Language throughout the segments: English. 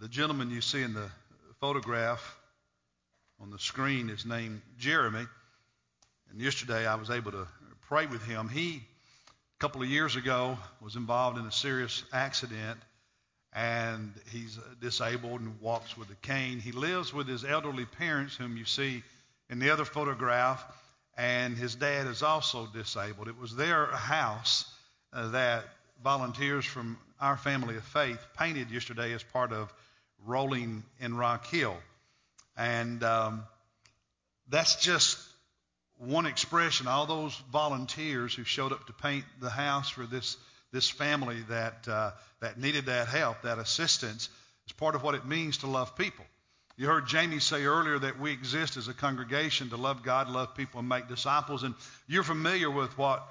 the gentleman you see in the photograph on the screen is named Jeremy. And yesterday I was able to pray with him. He, a couple of years ago, was involved in a serious accident and he's disabled and walks with a cane. He lives with his elderly parents, whom you see in the other photograph, and his dad is also disabled. It was their house uh, that volunteers from our family of faith painted yesterday as part of Rolling in Rock Hill. And um, that's just one expression. All those volunteers who showed up to paint the house for this, this family that, uh, that needed that help, that assistance, is part of what it means to love people. You heard Jamie say earlier that we exist as a congregation to love God, love people, and make disciples. And you're familiar with what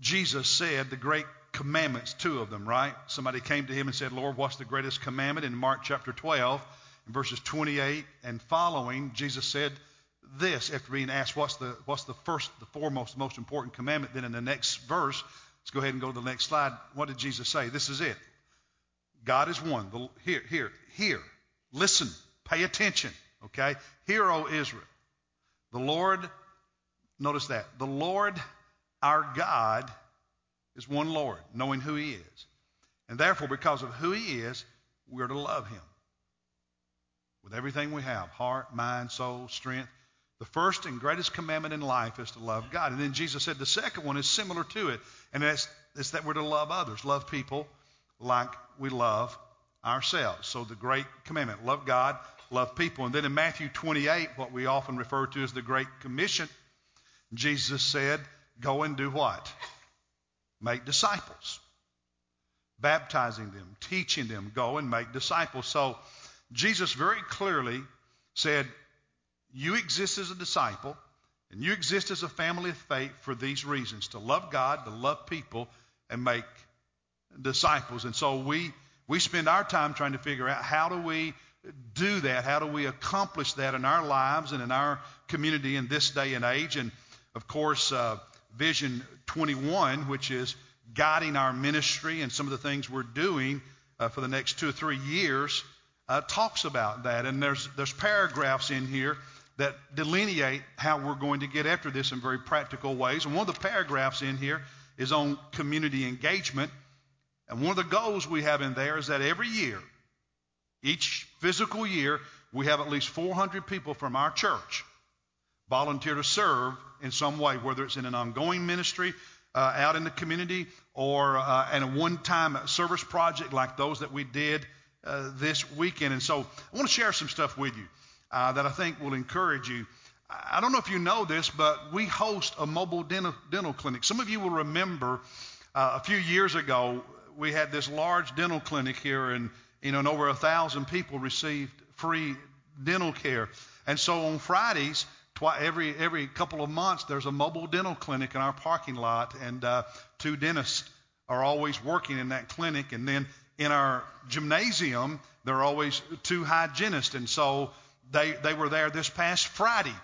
Jesus said, the great commandments, two of them, right? Somebody came to him and said, Lord, what's the greatest commandment? In Mark chapter 12, verses 28 and following, Jesus said this after being asked, what's the, what's the first, the foremost, most important commandment? Then in the next verse, let's go ahead and go to the next slide. What did Jesus say? This is it. God is one. The, here, here, here. Listen. Pay attention. Okay? Hear, O Israel. The Lord, notice that. The Lord our God is one Lord, knowing who He is. And therefore, because of who He is, we're to love Him with everything we have heart, mind, soul, strength. The first and greatest commandment in life is to love God. And then Jesus said the second one is similar to it, and that's, it's that we're to love others, love people like we love ourselves. So the great commandment love God, love people. And then in Matthew 28, what we often refer to as the Great Commission, Jesus said, Go and do what? Make disciples, baptizing them, teaching them, go and make disciples. So Jesus very clearly said, You exist as a disciple, and you exist as a family of faith for these reasons to love God, to love people, and make disciples. And so we, we spend our time trying to figure out how do we do that? How do we accomplish that in our lives and in our community in this day and age? And of course, uh, Vision 21, which is guiding our ministry and some of the things we're doing uh, for the next two or three years, uh, talks about that. And there's, there's paragraphs in here that delineate how we're going to get after this in very practical ways. And one of the paragraphs in here is on community engagement. And one of the goals we have in there is that every year, each physical year, we have at least 400 people from our church volunteer to serve in some way, whether it's in an ongoing ministry out in the community or uh, in a one time service project like those that we did uh, this weekend. And so I want to share some stuff with you uh, that I think will encourage you. I don't know if you know this, but we host a mobile dental, dental clinic. Some of you will remember uh, a few years ago, we had this large dental clinic here, and you know, and over a thousand people received free dental care. And so on Fridays, Twi- every every couple of months, there's a mobile dental clinic in our parking lot, and uh, two dentists are always working in that clinic. And then in our gymnasium, there are always two hygienists, and so they they were there this past Friday,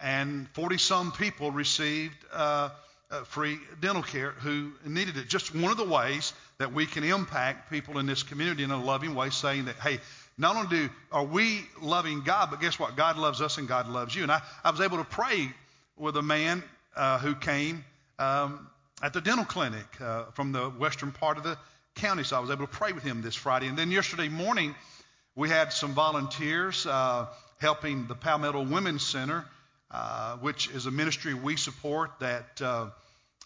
and 40 some people received. Uh, uh, free dental care who needed it. Just one of the ways that we can impact people in this community in a loving way, saying that, hey, not only do are we loving God, but guess what? God loves us and God loves you. And I, I was able to pray with a man uh, who came um, at the dental clinic uh, from the western part of the county. So I was able to pray with him this Friday. And then yesterday morning, we had some volunteers uh, helping the Palmetto Women's Center, uh, which is a ministry we support that. Uh,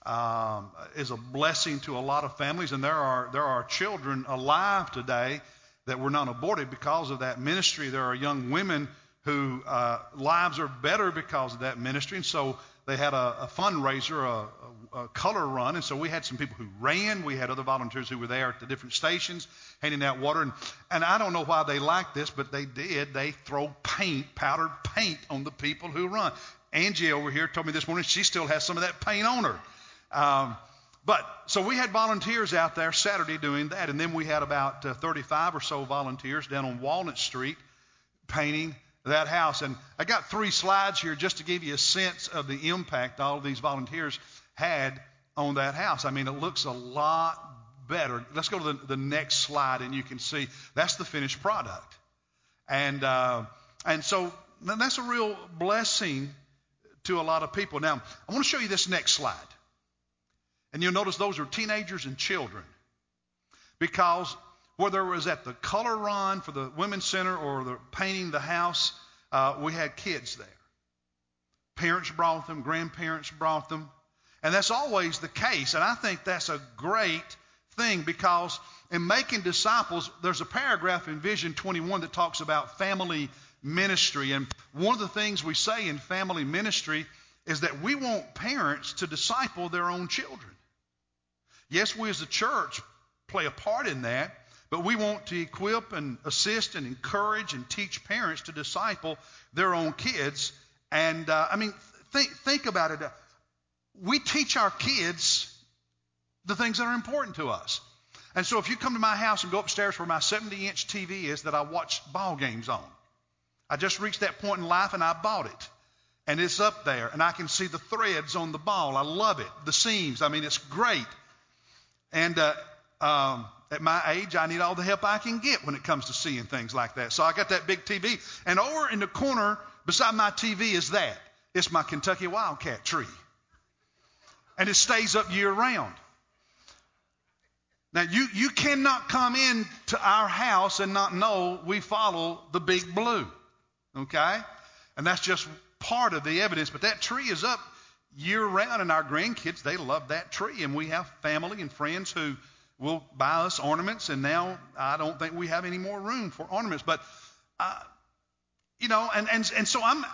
um, is a blessing to a lot of families, and there are there are children alive today that were not aborted because of that ministry. There are young women whose uh, lives are better because of that ministry. And so they had a, a fundraiser, a, a, a, color run. And so we had some people who ran. We had other volunteers who were there at the different stations handing out water. And, and I don't know why they liked this, but they did. They throw paint, powdered paint on the people who run. Angie over here told me this morning she still has some of that paint on her. Um, but so we had volunteers out there Saturday doing that, and then we had about uh, 35 or so volunteers down on Walnut Street painting that house. And I got three slides here just to give you a sense of the impact all of these volunteers had on that house. I mean, it looks a lot better. Let's go to the, the next slide, and you can see that's the finished product. And uh, and so that's a real blessing to a lot of people. Now, I want to show you this next slide. And you'll notice those are teenagers and children. Because whether it was at the color run for the Women's Center or the painting the house, uh, we had kids there. Parents brought them, grandparents brought them. And that's always the case. And I think that's a great thing because in making disciples, there's a paragraph in Vision 21 that talks about family ministry. And one of the things we say in family ministry is that we want parents to disciple their own children. Yes, we as a church play a part in that, but we want to equip and assist and encourage and teach parents to disciple their own kids. And uh, I mean, think, think about it. We teach our kids the things that are important to us. And so if you come to my house and go upstairs where my 70 inch TV is that I watch ball games on, I just reached that point in life and I bought it. And it's up there and I can see the threads on the ball. I love it. The seams. I mean, it's great. And uh, um, at my age, I need all the help I can get when it comes to seeing things like that. So I got that big TV. And over in the corner beside my TV is that. It's my Kentucky Wildcat tree. And it stays up year round. Now, you, you cannot come in to our house and not know we follow the big blue. Okay? And that's just part of the evidence. But that tree is up year round, and our grandkids, they love that tree. And we have family and friends who will buy us ornaments, and now I don't think we have any more room for ornaments. But, uh, you know, and, and, and so I'm,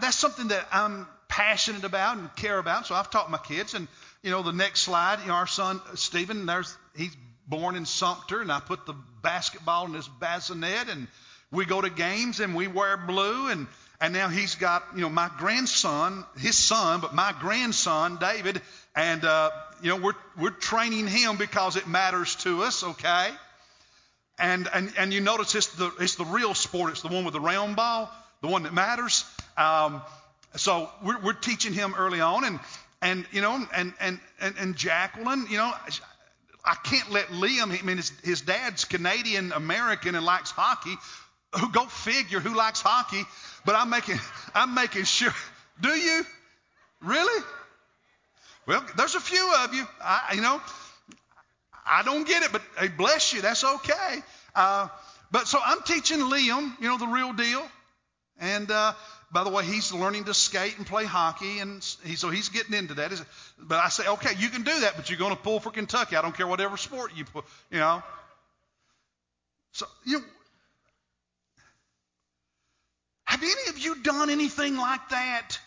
that's something that I'm passionate about and care about. So I've taught my kids. And, you know, the next slide, you know, our son, Stephen, there's, he's born in Sumter, and I put the basketball in his bassinet, and we go to games and we wear blue, and and now he's got you know my grandson, his son, but my grandson David, and uh, you know we're we're training him because it matters to us, okay? And and and you notice it's the it's the real sport. It's the one with the round ball, the one that matters. Um, so we're we're teaching him early on, and and you know and and and, and Jacqueline, you know I can't let Liam, I mean, his, his dad's Canadian American and likes hockey. Who go figure who likes hockey? But I'm making, I'm making sure. Do you? Really? Well, there's a few of you. I, you know, I don't get it, but hey, bless you. That's okay. Uh, but so I'm teaching Liam, you know, the real deal. And uh, by the way, he's learning to skate and play hockey, and he, so he's getting into that. But I say, okay, you can do that, but you're going to pull for Kentucky. I don't care whatever sport you put, you know. So you, have any of you done anything like that?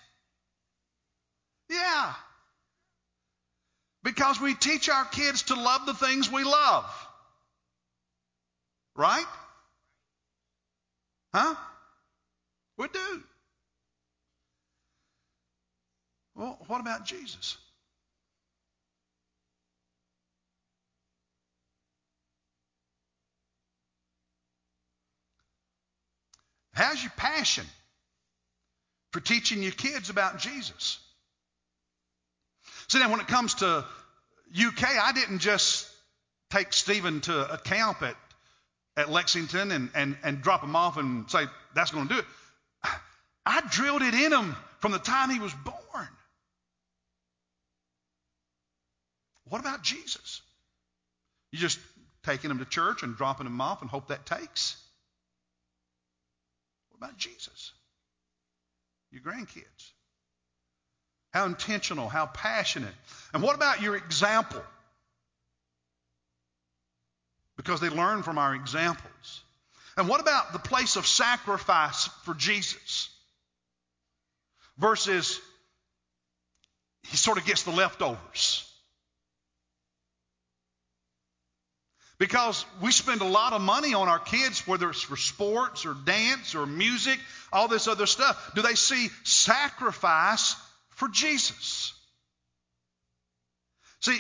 Yeah. Because we teach our kids to love the things we love. Right? Huh? We do. Well, what about Jesus? How's your passion for teaching your kids about Jesus? See, now when it comes to UK, I didn't just take Stephen to a camp at, at Lexington and, and, and drop him off and say, that's going to do it. I drilled it in him from the time he was born. What about Jesus? You just taking him to church and dropping him off and hope that takes? About Jesus? Your grandkids. How intentional, how passionate. And what about your example? Because they learn from our examples. And what about the place of sacrifice for Jesus? Versus he sort of gets the leftovers. Because we spend a lot of money on our kids, whether it's for sports or dance or music, all this other stuff. Do they see sacrifice for Jesus? See,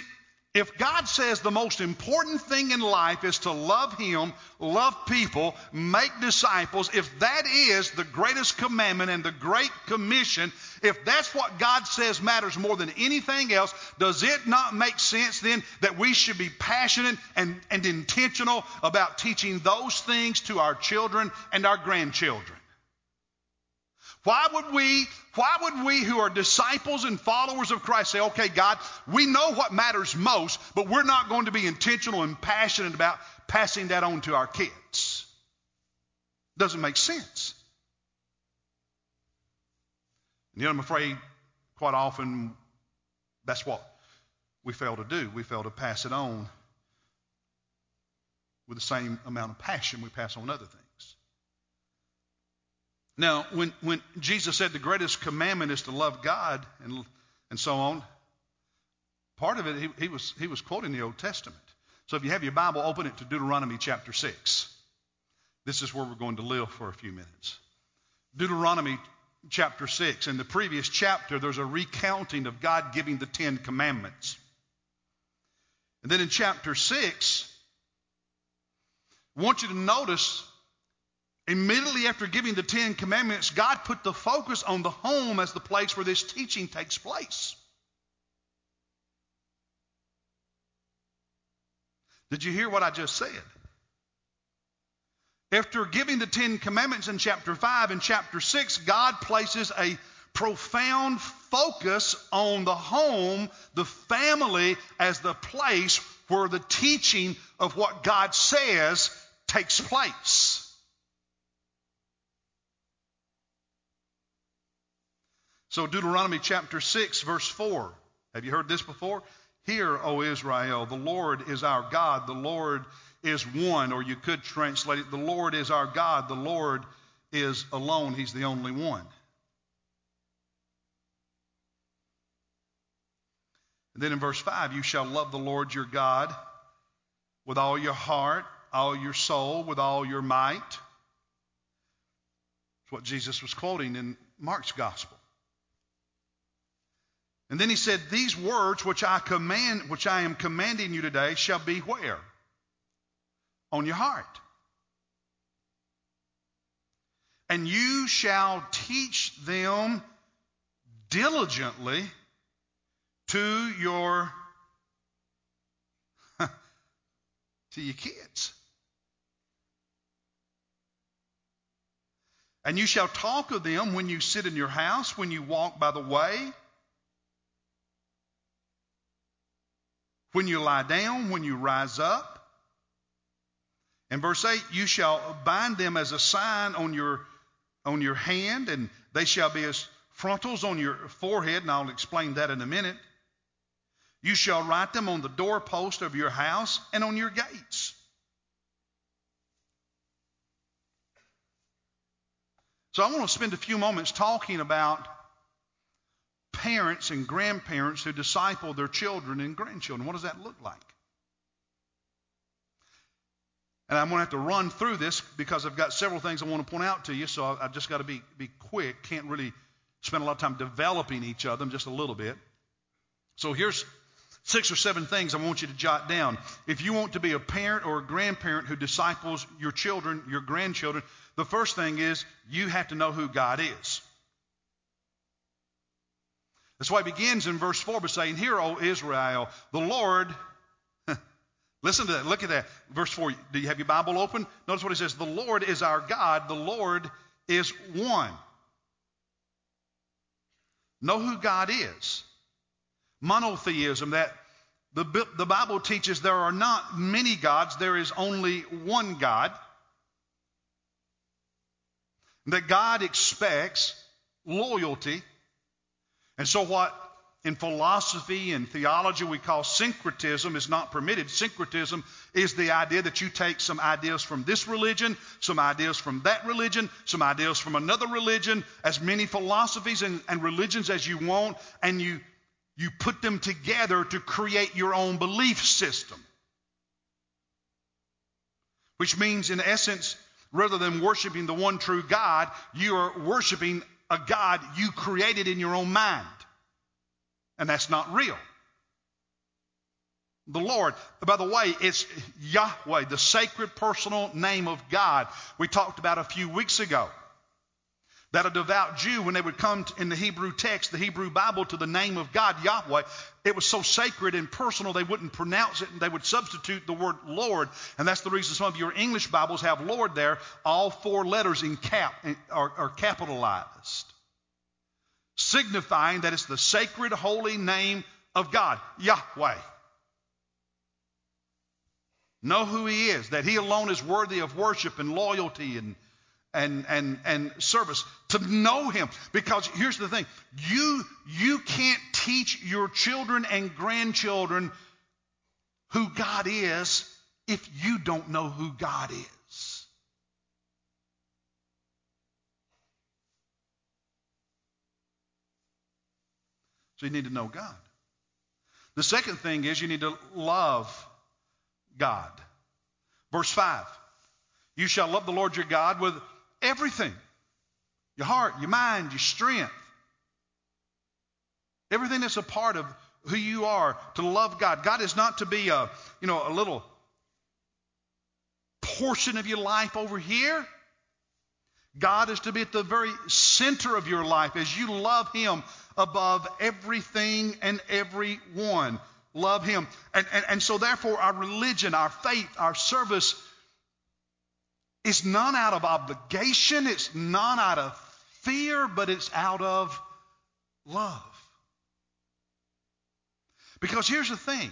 If God says the most important thing in life is to love Him, love people, make disciples, if that is the greatest commandment and the Great Commission, if that's what God says matters more than anything else, does it not make sense then that we should be passionate and, and intentional about teaching those things to our children and our grandchildren? Why would we, why would we who are disciples and followers of Christ say, okay, God, we know what matters most, but we're not going to be intentional and passionate about passing that on to our kids? Doesn't make sense. And yet I'm afraid quite often that's what we fail to do. We fail to pass it on with the same amount of passion we pass on other things. Now, when, when Jesus said the greatest commandment is to love God and, and so on, part of it, he, he, was, he was quoting the Old Testament. So if you have your Bible, open it to Deuteronomy chapter 6. This is where we're going to live for a few minutes. Deuteronomy chapter 6. In the previous chapter, there's a recounting of God giving the Ten Commandments. And then in chapter 6, I want you to notice Immediately after giving the Ten Commandments, God put the focus on the home as the place where this teaching takes place. Did you hear what I just said? After giving the Ten Commandments in chapter 5 and chapter 6, God places a profound focus on the home, the family, as the place where the teaching of what God says takes place. So, Deuteronomy chapter 6, verse 4. Have you heard this before? Hear, O Israel, the Lord is our God, the Lord is one. Or you could translate it, the Lord is our God, the Lord is alone, He's the only one. And then in verse 5, you shall love the Lord your God with all your heart, all your soul, with all your might. That's what Jesus was quoting in Mark's gospel. And then he said, These words which I command, which I am commanding you today, shall be where? On your heart. And you shall teach them diligently to your to your kids. And you shall talk of them when you sit in your house, when you walk by the way when you lie down, when you rise up. In verse 8, you shall bind them as a sign on your, on your hand, and they shall be as frontlets on your forehead, and I'll explain that in a minute. You shall write them on the doorpost of your house and on your gates. So I want to spend a few moments talking about parents and grandparents who disciple their children and grandchildren. What does that look like? And I'm going to have to run through this because I've got several things I want to point out to you, so I've just got to be, be quick. Can't really spend a lot of time developing each of them, just a little bit. So here's six or seven things I want you to jot down. If you want to be a parent or a grandparent who disciples your children, your grandchildren, the first thing is you have to know who God is. That's why it begins in verse 4 by saying, Hear, O Israel, the Lord. Listen to that. Look at that. Verse 4. Do you have your Bible open? Notice what he says. The Lord is our God. The Lord is one. Know who God is. Monotheism, that the, the Bible teaches there are not many gods, there is only one God. That God expects loyalty and so, what in philosophy and theology we call syncretism is not permitted. Syncretism is the idea that you take some ideas from this religion, some ideas from that religion, some ideas from another religion, as many philosophies and, and religions as you want, and you, you put them together to create your own belief system. Which means, in essence, rather than worshiping the one true God, you are worshiping a God you created in your own mind. And that's not real. The Lord. By the way, it's Yahweh, the sacred personal name of God we talked about a few weeks ago. That a devout Jew, when they would come in the Hebrew text, the Hebrew Bible, to the name of God, Yahweh, it was so sacred and personal they wouldn't pronounce it and they would substitute the word Lord. And that's the reason some of your English Bibles have Lord there. All four letters in cap are, are capitalized, signifying that it's the sacred, holy name of God, Yahweh. Know who He is, that He alone is worthy of worship and loyalty and and, and, and service to know him. Because here's the thing. You you can't teach your children and grandchildren who god is if you don't know who god is. So you need to know god. The second thing is you need to love god. Verse 5 you shall love the lord your god with Everything. Your heart, your mind, your strength. Everything that's a part of who you are to love God. God is not to be a, you know, a little portion of your life over here. God is to be at the very center of your life as you love Him above everything and everyone. Love Him. And, and, and so, therefore, our religion, our faith, our service it's not out of obligation, it's not out of fear, but it's out of love. Because here's the thing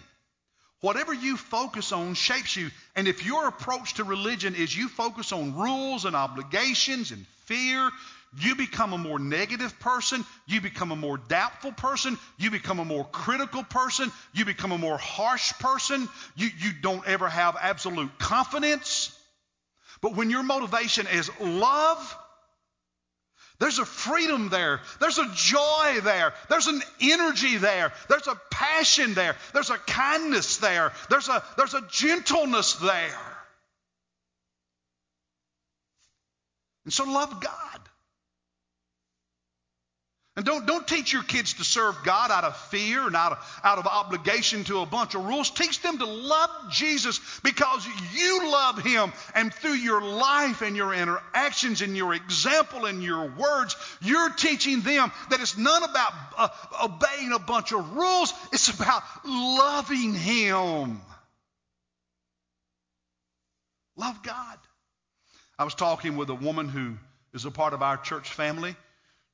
whatever you focus on shapes you. And if your approach to religion is you focus on rules and obligations and fear, you become a more negative person. You become a more doubtful person. You become a more critical person. You become a more harsh person. You, you don't ever have absolute confidence. But when your motivation is love, there's a freedom there. There's a joy there. There's an energy there. There's a passion there. There's a kindness there. There's a, there's a gentleness there. And so love God. And don't, don't teach your kids to serve God out of fear and out of, out of obligation to a bunch of rules. Teach them to love Jesus because you love Him. And through your life and your interactions and your example and your words, you're teaching them that it's not about uh, obeying a bunch of rules, it's about loving Him. Love God. I was talking with a woman who is a part of our church family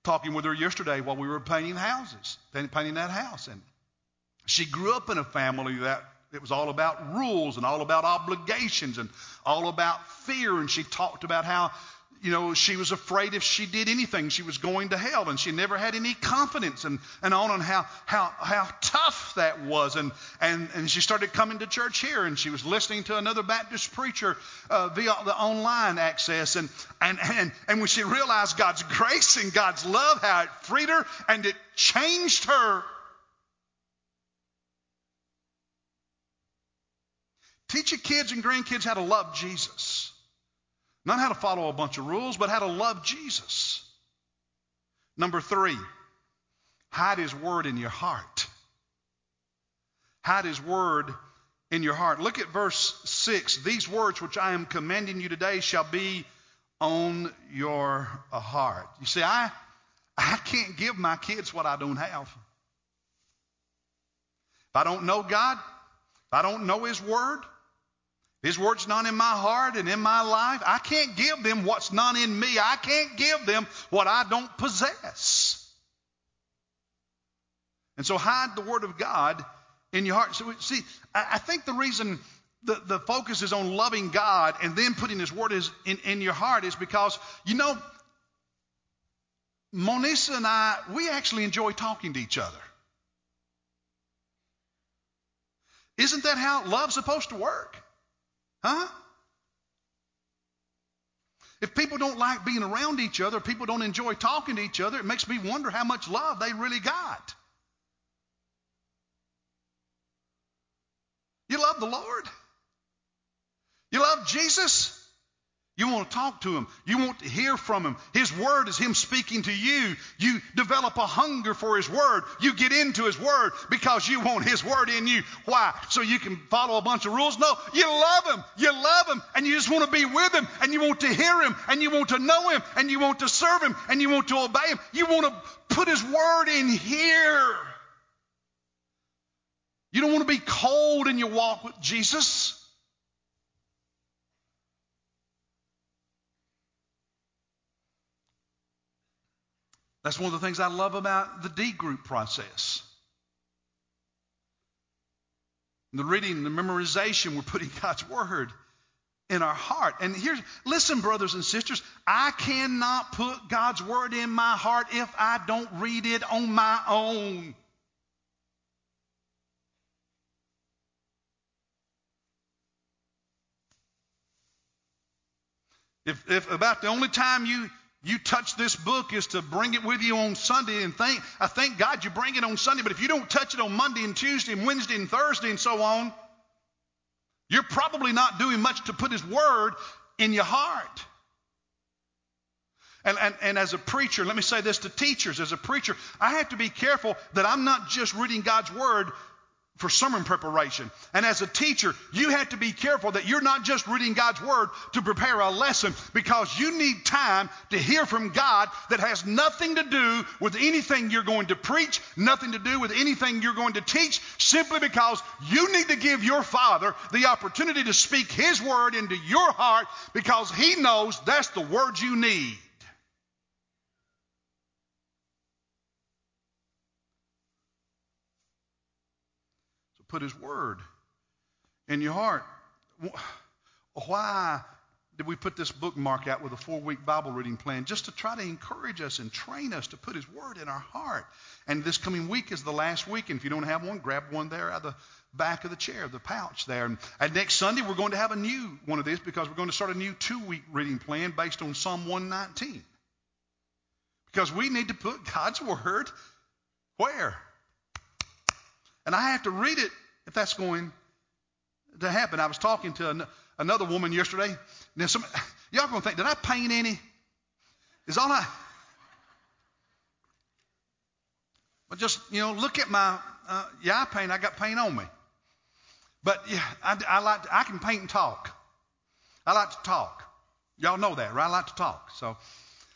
talking with her yesterday while we were painting houses, painting that house. And she grew up in a family that it was all about rules and all about obligations and all about fear. And she talked about how you know, she was afraid if she did anything, she was going to hell, and she never had any confidence, and, and on and how, how, how tough that was. And, and, and she started coming to church here, and she was listening to another Baptist preacher uh, via the online access. And, and, and, and when she realized God's grace and God's love, how it freed her and it changed her. Teach your kids and grandkids how to love Jesus. Not how to follow a bunch of rules, but how to love Jesus. Number three, hide his word in your heart. Hide his word in your heart. Look at verse 6. These words which I am commanding you today shall be on your heart. You see, I, I can't give my kids what I don't have. If I don't know God, if I don't know His Word, his word's not in my heart and in my life. I can't give them what's not in me. I can't give them what I don't possess. And so hide the word of God in your heart. So see, I think the reason the, the focus is on loving God and then putting his word is in, in your heart is because, you know, Monisa and I, we actually enjoy talking to each other. Isn't that how love's supposed to work? Huh? If people don't like being around each other, people don't enjoy talking to each other, it makes me wonder how much love they really got. You love the Lord? You love Jesus? You want to talk to him. You want to hear from him. His word is him speaking to you. You develop a hunger for his word. You get into his word because you want his word in you. Why? So you can follow a bunch of rules? No, you love him. You love him and you just want to be with him and you want to hear him and you want to know him and you want to serve him and you want to obey him. You want to put his word in here. You don't want to be cold in your walk with Jesus. That's one of the things I love about the D group process. The reading, the memorization, we're putting God's word in our heart. And here's, listen, brothers and sisters, I cannot put God's word in my heart if I don't read it on my own. If, if about the only time you you touch this book is to bring it with you on Sunday and thank I thank God you bring it on Sunday, but if you don't touch it on Monday and Tuesday and Wednesday and Thursday and so on, you're probably not doing much to put his word in your heart. And, and, and as a preacher, let me say this to teachers, as a preacher, I have to be careful that I'm not just reading God's word for sermon preparation. And as a teacher, you have to be careful that you're not just reading God's Word to prepare a lesson because you need time to hear from God that has nothing to do with anything you're going to preach, nothing to do with anything you're going to teach, simply because you need to give your Father the opportunity to speak His Word into your heart because He knows that's the word you need. Put His Word in your heart. Why did we put this bookmark out with a four week Bible reading plan? Just to try to encourage us and train us to put His Word in our heart. And this coming week is the last week. And if you don't have one, grab one there out of the back of the chair, the pouch there. And, and next Sunday, we're going to have a new one of these because we're going to start a new two week reading plan based on Psalm 119. Because we need to put God's Word where? And I have to read it if that's going to happen. I was talking to an, another woman yesterday. Now, some, y'all going to think, did I paint any? Is all I. But just, you know, look at my. Uh, yeah, I paint. I got paint on me. But yeah, I, I like. To, I can paint and talk. I like to talk. Y'all know that, right? I like to talk. So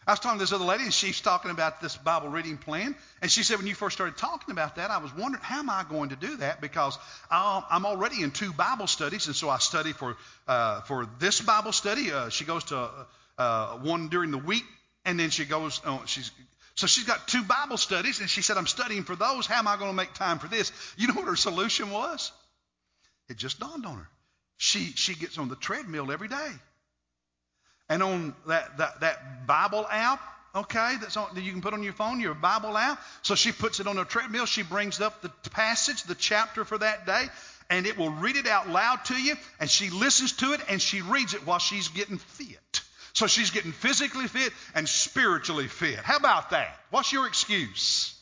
I was talking to this other lady, and she's talking about this Bible reading plan. And she said, when you first started talking about that, I was wondering, how am I going to do that? Because I'm already in two Bible studies, and so I study for uh, for this Bible study. Uh, she goes to uh, one during the week, and then she goes. Oh, she's so she's got two Bible studies, and she said, I'm studying for those. How am I going to make time for this? You know what her solution was? It just dawned on her. She she gets on the treadmill every day. And on that, that, that Bible app, okay, that's on, that you can put on your phone, your Bible app. So she puts it on her treadmill. She brings up the passage, the chapter for that day, and it will read it out loud to you. And she listens to it and she reads it while she's getting fit. So she's getting physically fit and spiritually fit. How about that? What's your excuse?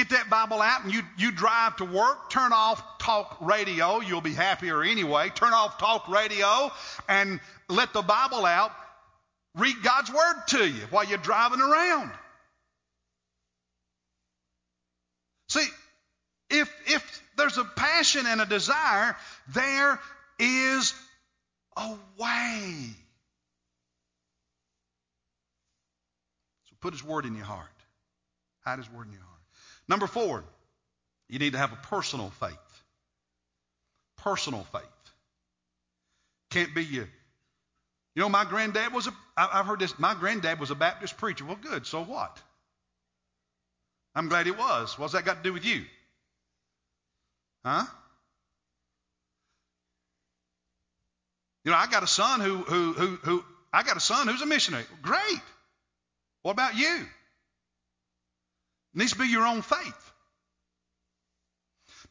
Get that Bible out and you, you drive to work, turn off talk radio. You'll be happier anyway. Turn off talk radio and let the Bible out. Read God's Word to you while you're driving around. See, if, if there's a passion and a desire, there is a way. So put His Word in your heart. Hide His Word in your heart. Number four, you need to have a personal faith. Personal faith. Can't be you. You know, my granddad was a, I've heard this, my granddad was a Baptist preacher. Well, good, so what? I'm glad he was. What's that got to do with you? Huh? You know, I got a son who, who, who, who, I got a son who's a missionary. Great. What about you? It needs to be your own faith.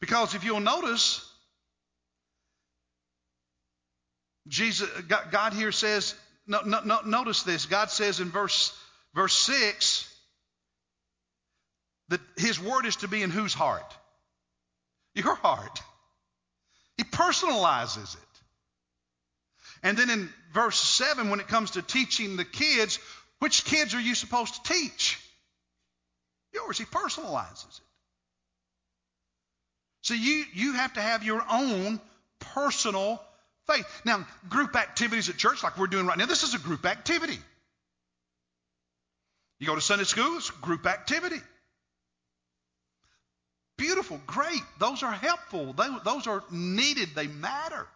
Because if you'll notice, Jesus, God here says, no, no, no, notice this. God says in verse, verse 6 that His word is to be in whose heart? Your heart. He personalizes it. And then in verse 7, when it comes to teaching the kids, which kids are you supposed to teach? Yours. He personalizes it. So you, you have to have your own personal faith. Now, group activities at church, like we're doing right now, this is a group activity. You go to Sunday school, it's group activity. Beautiful, great. Those are helpful. They, those are needed. They matter.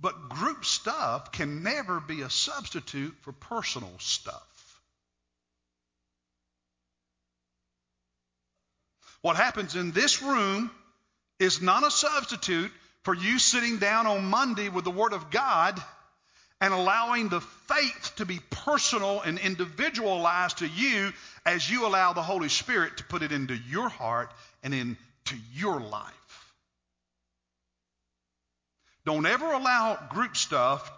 But group stuff can never be a substitute for personal stuff. What happens in this room is not a substitute for you sitting down on Monday with the Word of God and allowing the faith to be personal and individualized to you as you allow the Holy Spirit to put it into your heart and into your life. Don't ever allow group stuff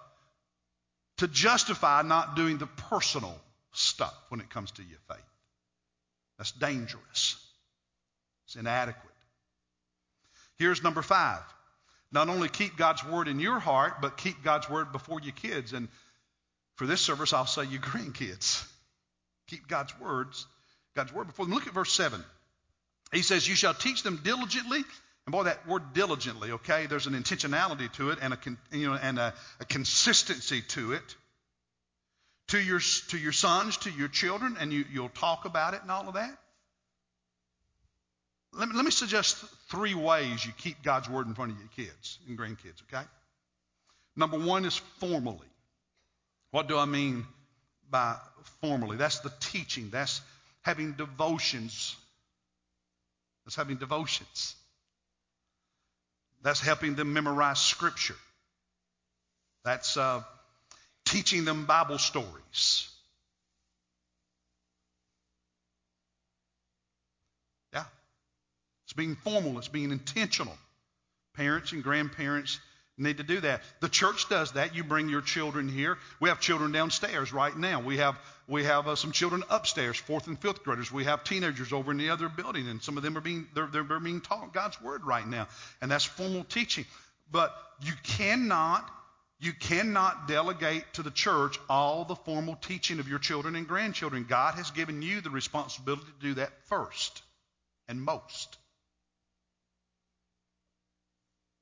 to justify not doing the personal stuff when it comes to your faith. That's dangerous. Inadequate. Here's number five. Not only keep God's word in your heart, but keep God's word before your kids. And for this service, I'll say your grandkids. Keep God's words, God's word before them. Look at verse 7. He says, You shall teach them diligently. And boy, that word diligently, okay, there's an intentionality to it and a, you know, and a, a consistency to it. To your, to your sons, to your children, and you, you'll talk about it and all of that. Let me, let me suggest three ways you keep God's word in front of your kids and grandkids, okay? Number one is formally. What do I mean by formally? That's the teaching, that's having devotions. That's having devotions. That's helping them memorize scripture. That's uh, teaching them Bible stories. Being formal, it's being intentional. Parents and grandparents need to do that. The church does that. You bring your children here. We have children downstairs right now. We have we have uh, some children upstairs, fourth and fifth graders. We have teenagers over in the other building, and some of them are being they're, they're being taught God's word right now, and that's formal teaching. But you cannot you cannot delegate to the church all the formal teaching of your children and grandchildren. God has given you the responsibility to do that first and most.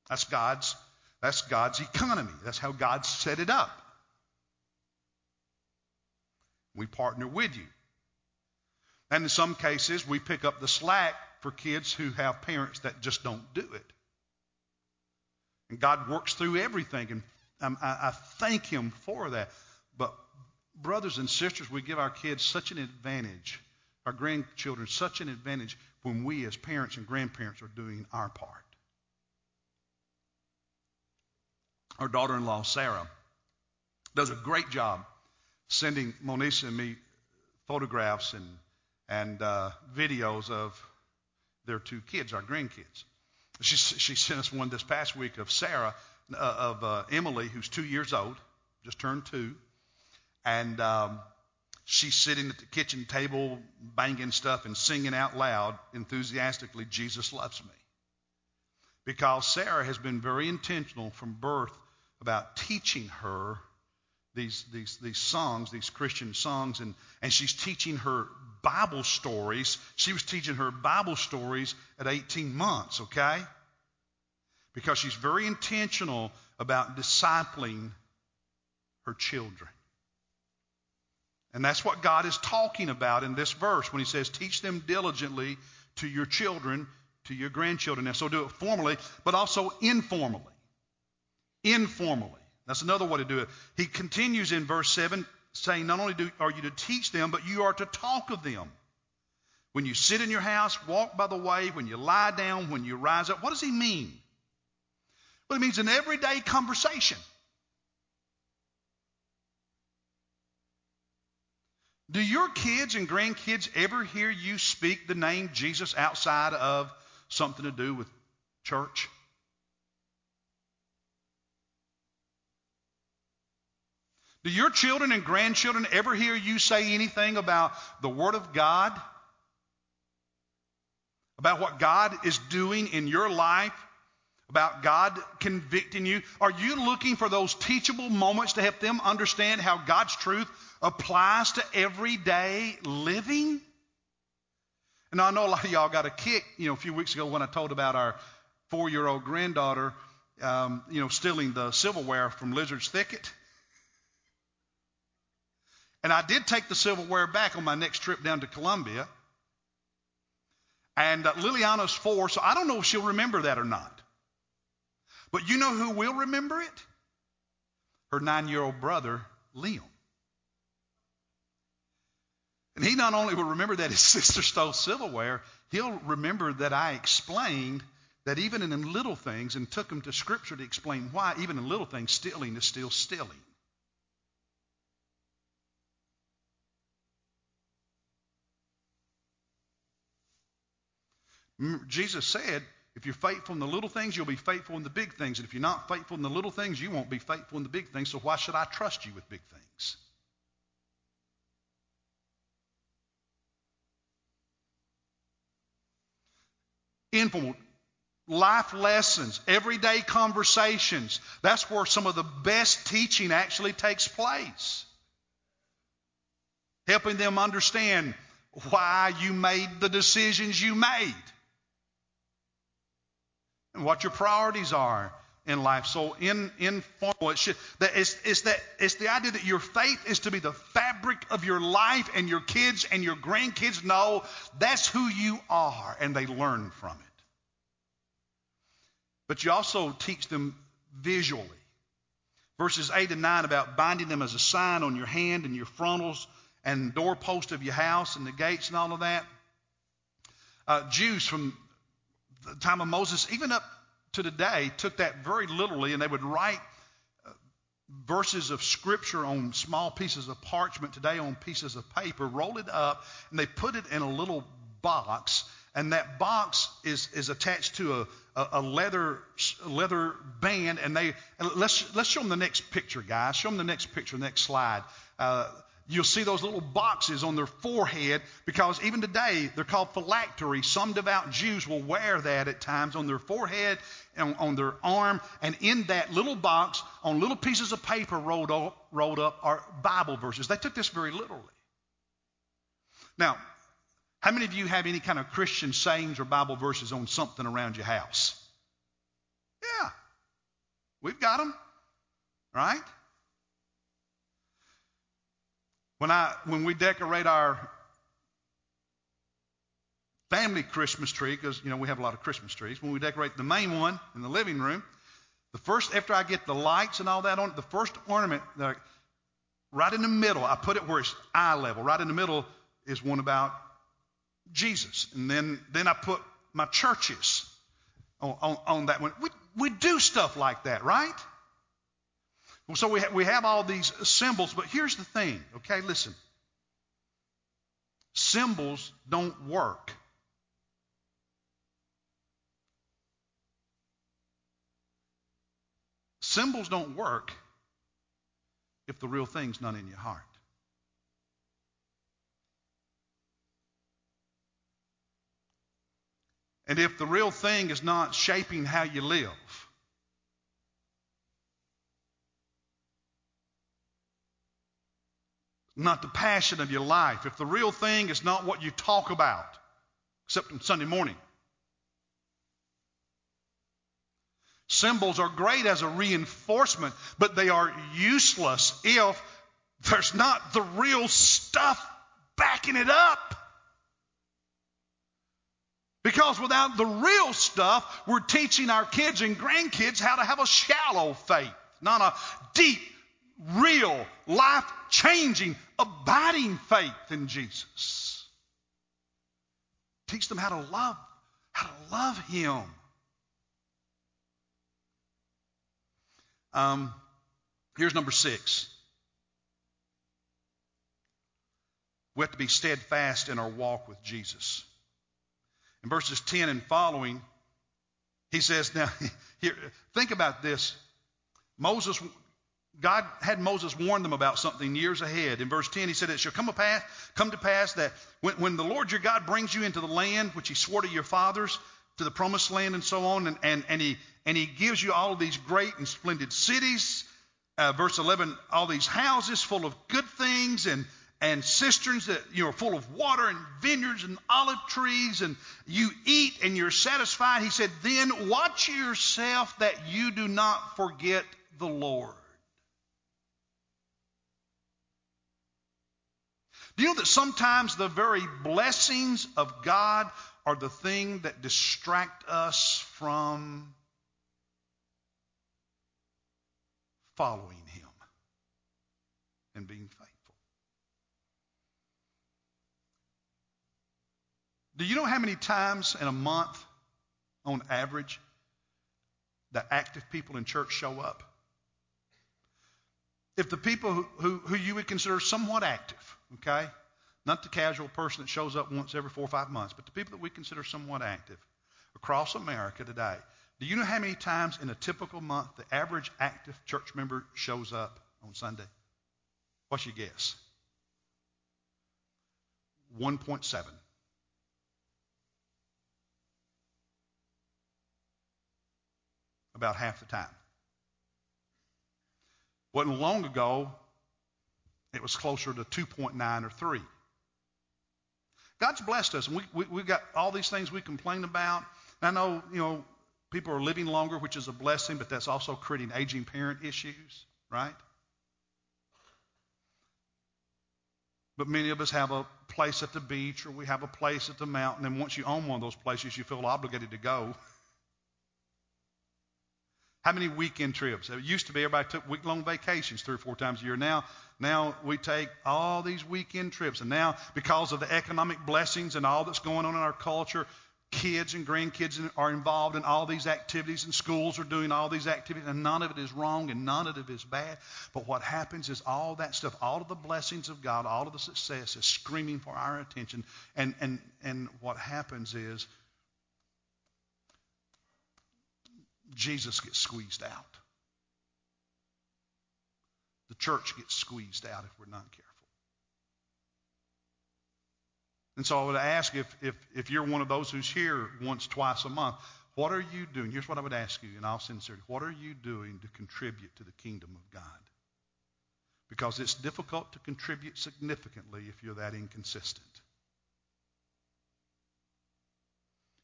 That's God's, that's God's economy. That's how God set it up. We partner with you. And in some cases, we pick up the slack for kids who have parents that just don't do it. And God works through everything, and um, I, I thank Him for that. But, brothers and sisters, we give our kids such an advantage, our grandchildren such an advantage when we, as parents and grandparents, are doing our part. Our daughter in law, Sarah, does a great job sending Monisa and me photographs and, and uh, videos of their two kids, our grandkids. She, she sent us one this past week of Sarah, uh, of uh, Emily, who's two years old, just turned two. And um, she's sitting at the kitchen table, banging stuff and singing out loud enthusiastically, Jesus loves me. Because Sarah has been very intentional from birth about teaching her these, these, these songs, these Christian songs, and, and she's teaching her Bible stories. She was teaching her Bible stories at 18 months, okay? Because she's very intentional about discipling her children. And that's what God is talking about in this verse when he says, Teach them diligently to your children, to your grandchildren. And so do it formally, but also informally informally. That's another way to do it. He continues in verse 7 saying, Not only do, are you to teach them, but you are to talk of them. When you sit in your house, walk by the way, when you lie down, when you rise up. What does he mean? Well, it means an everyday conversation. Do your kids and grandkids ever hear you speak the name Jesus outside of something to do with church? Do your children and grandchildren ever hear you say anything about the Word of God? About what God is doing in your life? about God convicting you? Are you looking for those teachable moments to help them understand how God's truth applies to everyday living? And I know a lot of y'all got a kick, you know, a few weeks ago when I told about our four-year-old granddaughter, um, you know, stealing the silverware from Lizard's Thicket. And I did take the silverware back on my next trip down to Columbia. And uh, Liliana's four, so I don't know if she'll remember that or not. But you know who will remember it? Her nine year old brother, Liam. And he not only will remember that his sister stole silverware, he'll remember that I explained that even in little things, and took him to Scripture to explain why, even in little things, stealing is still stealing. Jesus said, if you're faithful in the little things, you'll be faithful in the big things. And if you're not faithful in the little things, you won't be faithful in the big things. So why should I trust you with big things? Informal life lessons, everyday conversations. That's where some of the best teaching actually takes place. Helping them understand why you made the decisions you made and what your priorities are in life. So in informal, it should that it's, it's that it's the idea that your faith is to be the fabric of your life, and your kids and your grandkids know that's who you are, and they learn from it. But you also teach them visually. Verses 8 and 9 about binding them as a sign on your hand and your frontlets and doorpost of your house and the gates and all of that. Uh, Jews from the time of Moses, even up to today, took that very literally, and they would write uh, verses of scripture on small pieces of parchment today on pieces of paper, roll it up, and they put it in a little box. And that box is, is attached to a, a, leather leather band. And they let's let's show them the next picture, guys. Show them the next picture, next slide. Uh, You'll see those little boxes on their forehead because even today they're called phylactery. Some devout Jews will wear that at times on their forehead and on their arm. And in that little box, on little pieces of paper rolled up, rolled up are Bible verses. They took this very literally. Now, how many of you have any kind of Christian sayings or Bible verses on something around your house? Yeah, we've got them, right? When, I, when we decorate our family Christmas tree, because you know we have a lot of Christmas trees, when we decorate the main one in the living room, the first after I get the lights and all that on the first ornament that right in the middle, I put it where it's eye level. Right in the middle is one about Jesus, and then then I put my churches on, on, on that one. We we do stuff like that, right? So we, ha- we have all these symbols, but here's the thing, okay? Listen. Symbols don't work. Symbols don't work if the real thing's not in your heart. And if the real thing is not shaping how you live, not the passion of your life, if the real thing is not what you talk about, except on Sunday morning, symbols are great as a reinforcement, but they are useless if there's not the real stuff backing it up. Because without the real stuff, we're teaching our kids and grandkids how to have a shallow faith, not a deep, real, life changing, abiding faith in Jesus. Teach them how to love, how to love Him. Um, here's number six. We have to be steadfast in our walk with Jesus. In verses 10 and following, he says, Now, here, think about this. Moses God had Moses warn them about something years ahead. In verse 10, he said, It shall come, come to pass that when, when the Lord your God brings you into the land which he swore to your fathers to the promised land and so on. And, and, and, he, and he gives you all of these great and splendid cities. Uh, verse 11, all these houses full of good things and, and cisterns that you know are full of water and vineyards and olive trees and you eat and you're satisfied he said then watch yourself that you do not forget the lord do you know that sometimes the very blessings of god are the thing that distract us from following him and being faithful Do you know how many times in a month, on average, the active people in church show up? If the people who, who, who you would consider somewhat active, okay, not the casual person that shows up once every four or five months, but the people that we consider somewhat active across America today, do you know how many times in a typical month the average active church member shows up on Sunday? What's your guess? 1.7. about half the time. Wasn't long ago, it was closer to 2.9 or 3. God's blessed us, and we, we, we've got all these things we complain about. And I know, you know, people are living longer, which is a blessing, but that's also creating aging parent issues, right? But many of us have a place at the beach or we have a place at the mountain, and once you own one of those places, you feel obligated to go. How many weekend trips? It used to be everybody took week long vacations three or four times a year. Now, now we take all these weekend trips. And now, because of the economic blessings and all that's going on in our culture, kids and grandkids are involved in all these activities, and schools are doing all these activities, and none of it is wrong and none of it is bad. But what happens is all that stuff, all of the blessings of God, all of the success is screaming for our attention. And, and, and what happens is Jesus gets squeezed out. The church gets squeezed out if we're not careful. And so I would ask if, if, if you're one of those who's here once, twice a month, what are you doing? Here's what I would ask you in all sincerity. What are you doing to contribute to the kingdom of God? Because it's difficult to contribute significantly if you're that inconsistent.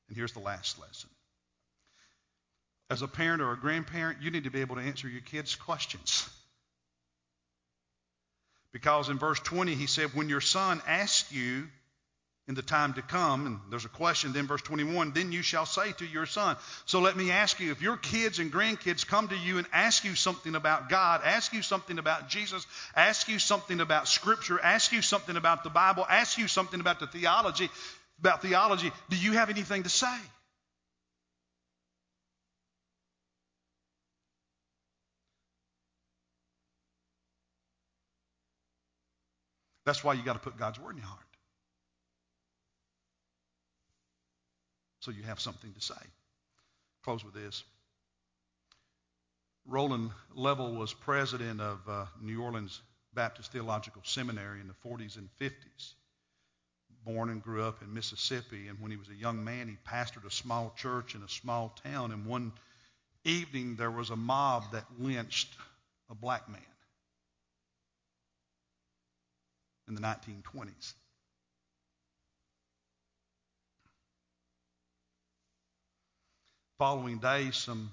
And here's the last lesson as a parent or a grandparent, you need to be able to answer your kids' questions. Because in verse 20, he said, When your son asks you in the time to come, and there's a question, then verse 21, then you shall say to your son. So let me ask you if your kids and grandkids come to you and ask you something about God, ask you something about Jesus, ask you something about Scripture, ask you something about the Bible, ask you something about the theology, about theology, do you have anything to say? That's why you got to put God's word in your heart. So you have something to say. Close with this. Roland Leavell was president of uh, New Orleans Baptist Theological Seminary in the 40s and 50s. Born and grew up in Mississippi, and when he was a young man, he pastored a small church in a small town. And one evening, there was a mob that lynched a black man. In the 1920s. Following day, some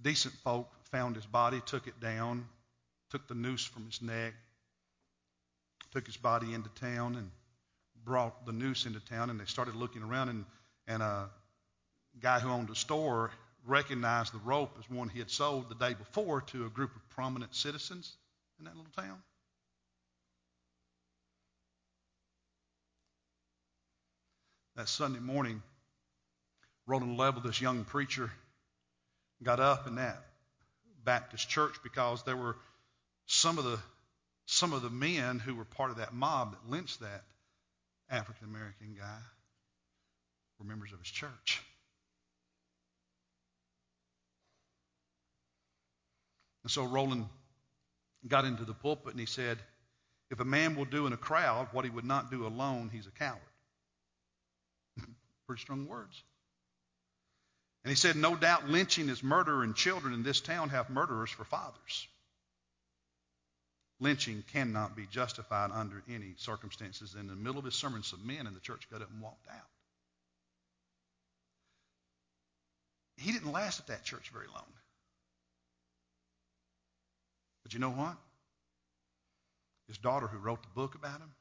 decent folk found his body, took it down, took the noose from his neck, took his body into town, and brought the noose into town. And they started looking around, and, and a guy who owned a store recognized the rope as one he had sold the day before to a group of prominent citizens in that little town. That Sunday morning, Roland Leavell, this young preacher, got up in that Baptist church because there were some of the some of the men who were part of that mob that lynched that African American guy were members of his church. And so Roland got into the pulpit and he said, If a man will do in a crowd what he would not do alone, he's a coward. Pretty strong words. And he said, No doubt lynching is murder, and children in this town have murderers for fathers. Lynching cannot be justified under any circumstances. In the middle of his sermon, some men in the church got up and walked out. He didn't last at that church very long. But you know what? His daughter, who wrote the book about him,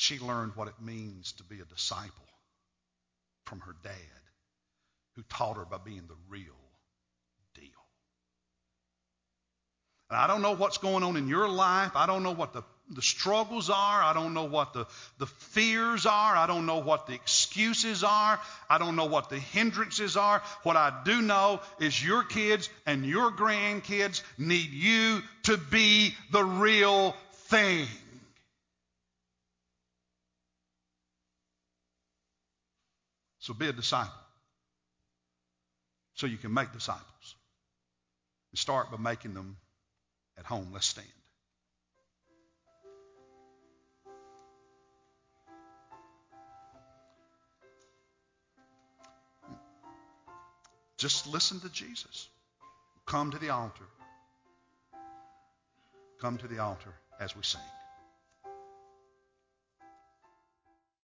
she learned what it means to be a disciple from her dad, who taught her by being the real deal. And I don't know what's going on in your life. I don't know what the, the struggles are. I don't know what the, the fears are. I don't know what the excuses are. I don't know what the hindrances are. What I do know is your kids and your grandkids need you to be the real thing. So be a disciple. So you can make disciples. And start by making them at home. Let's stand. Just listen to Jesus. Come to the altar. Come to the altar as we sing.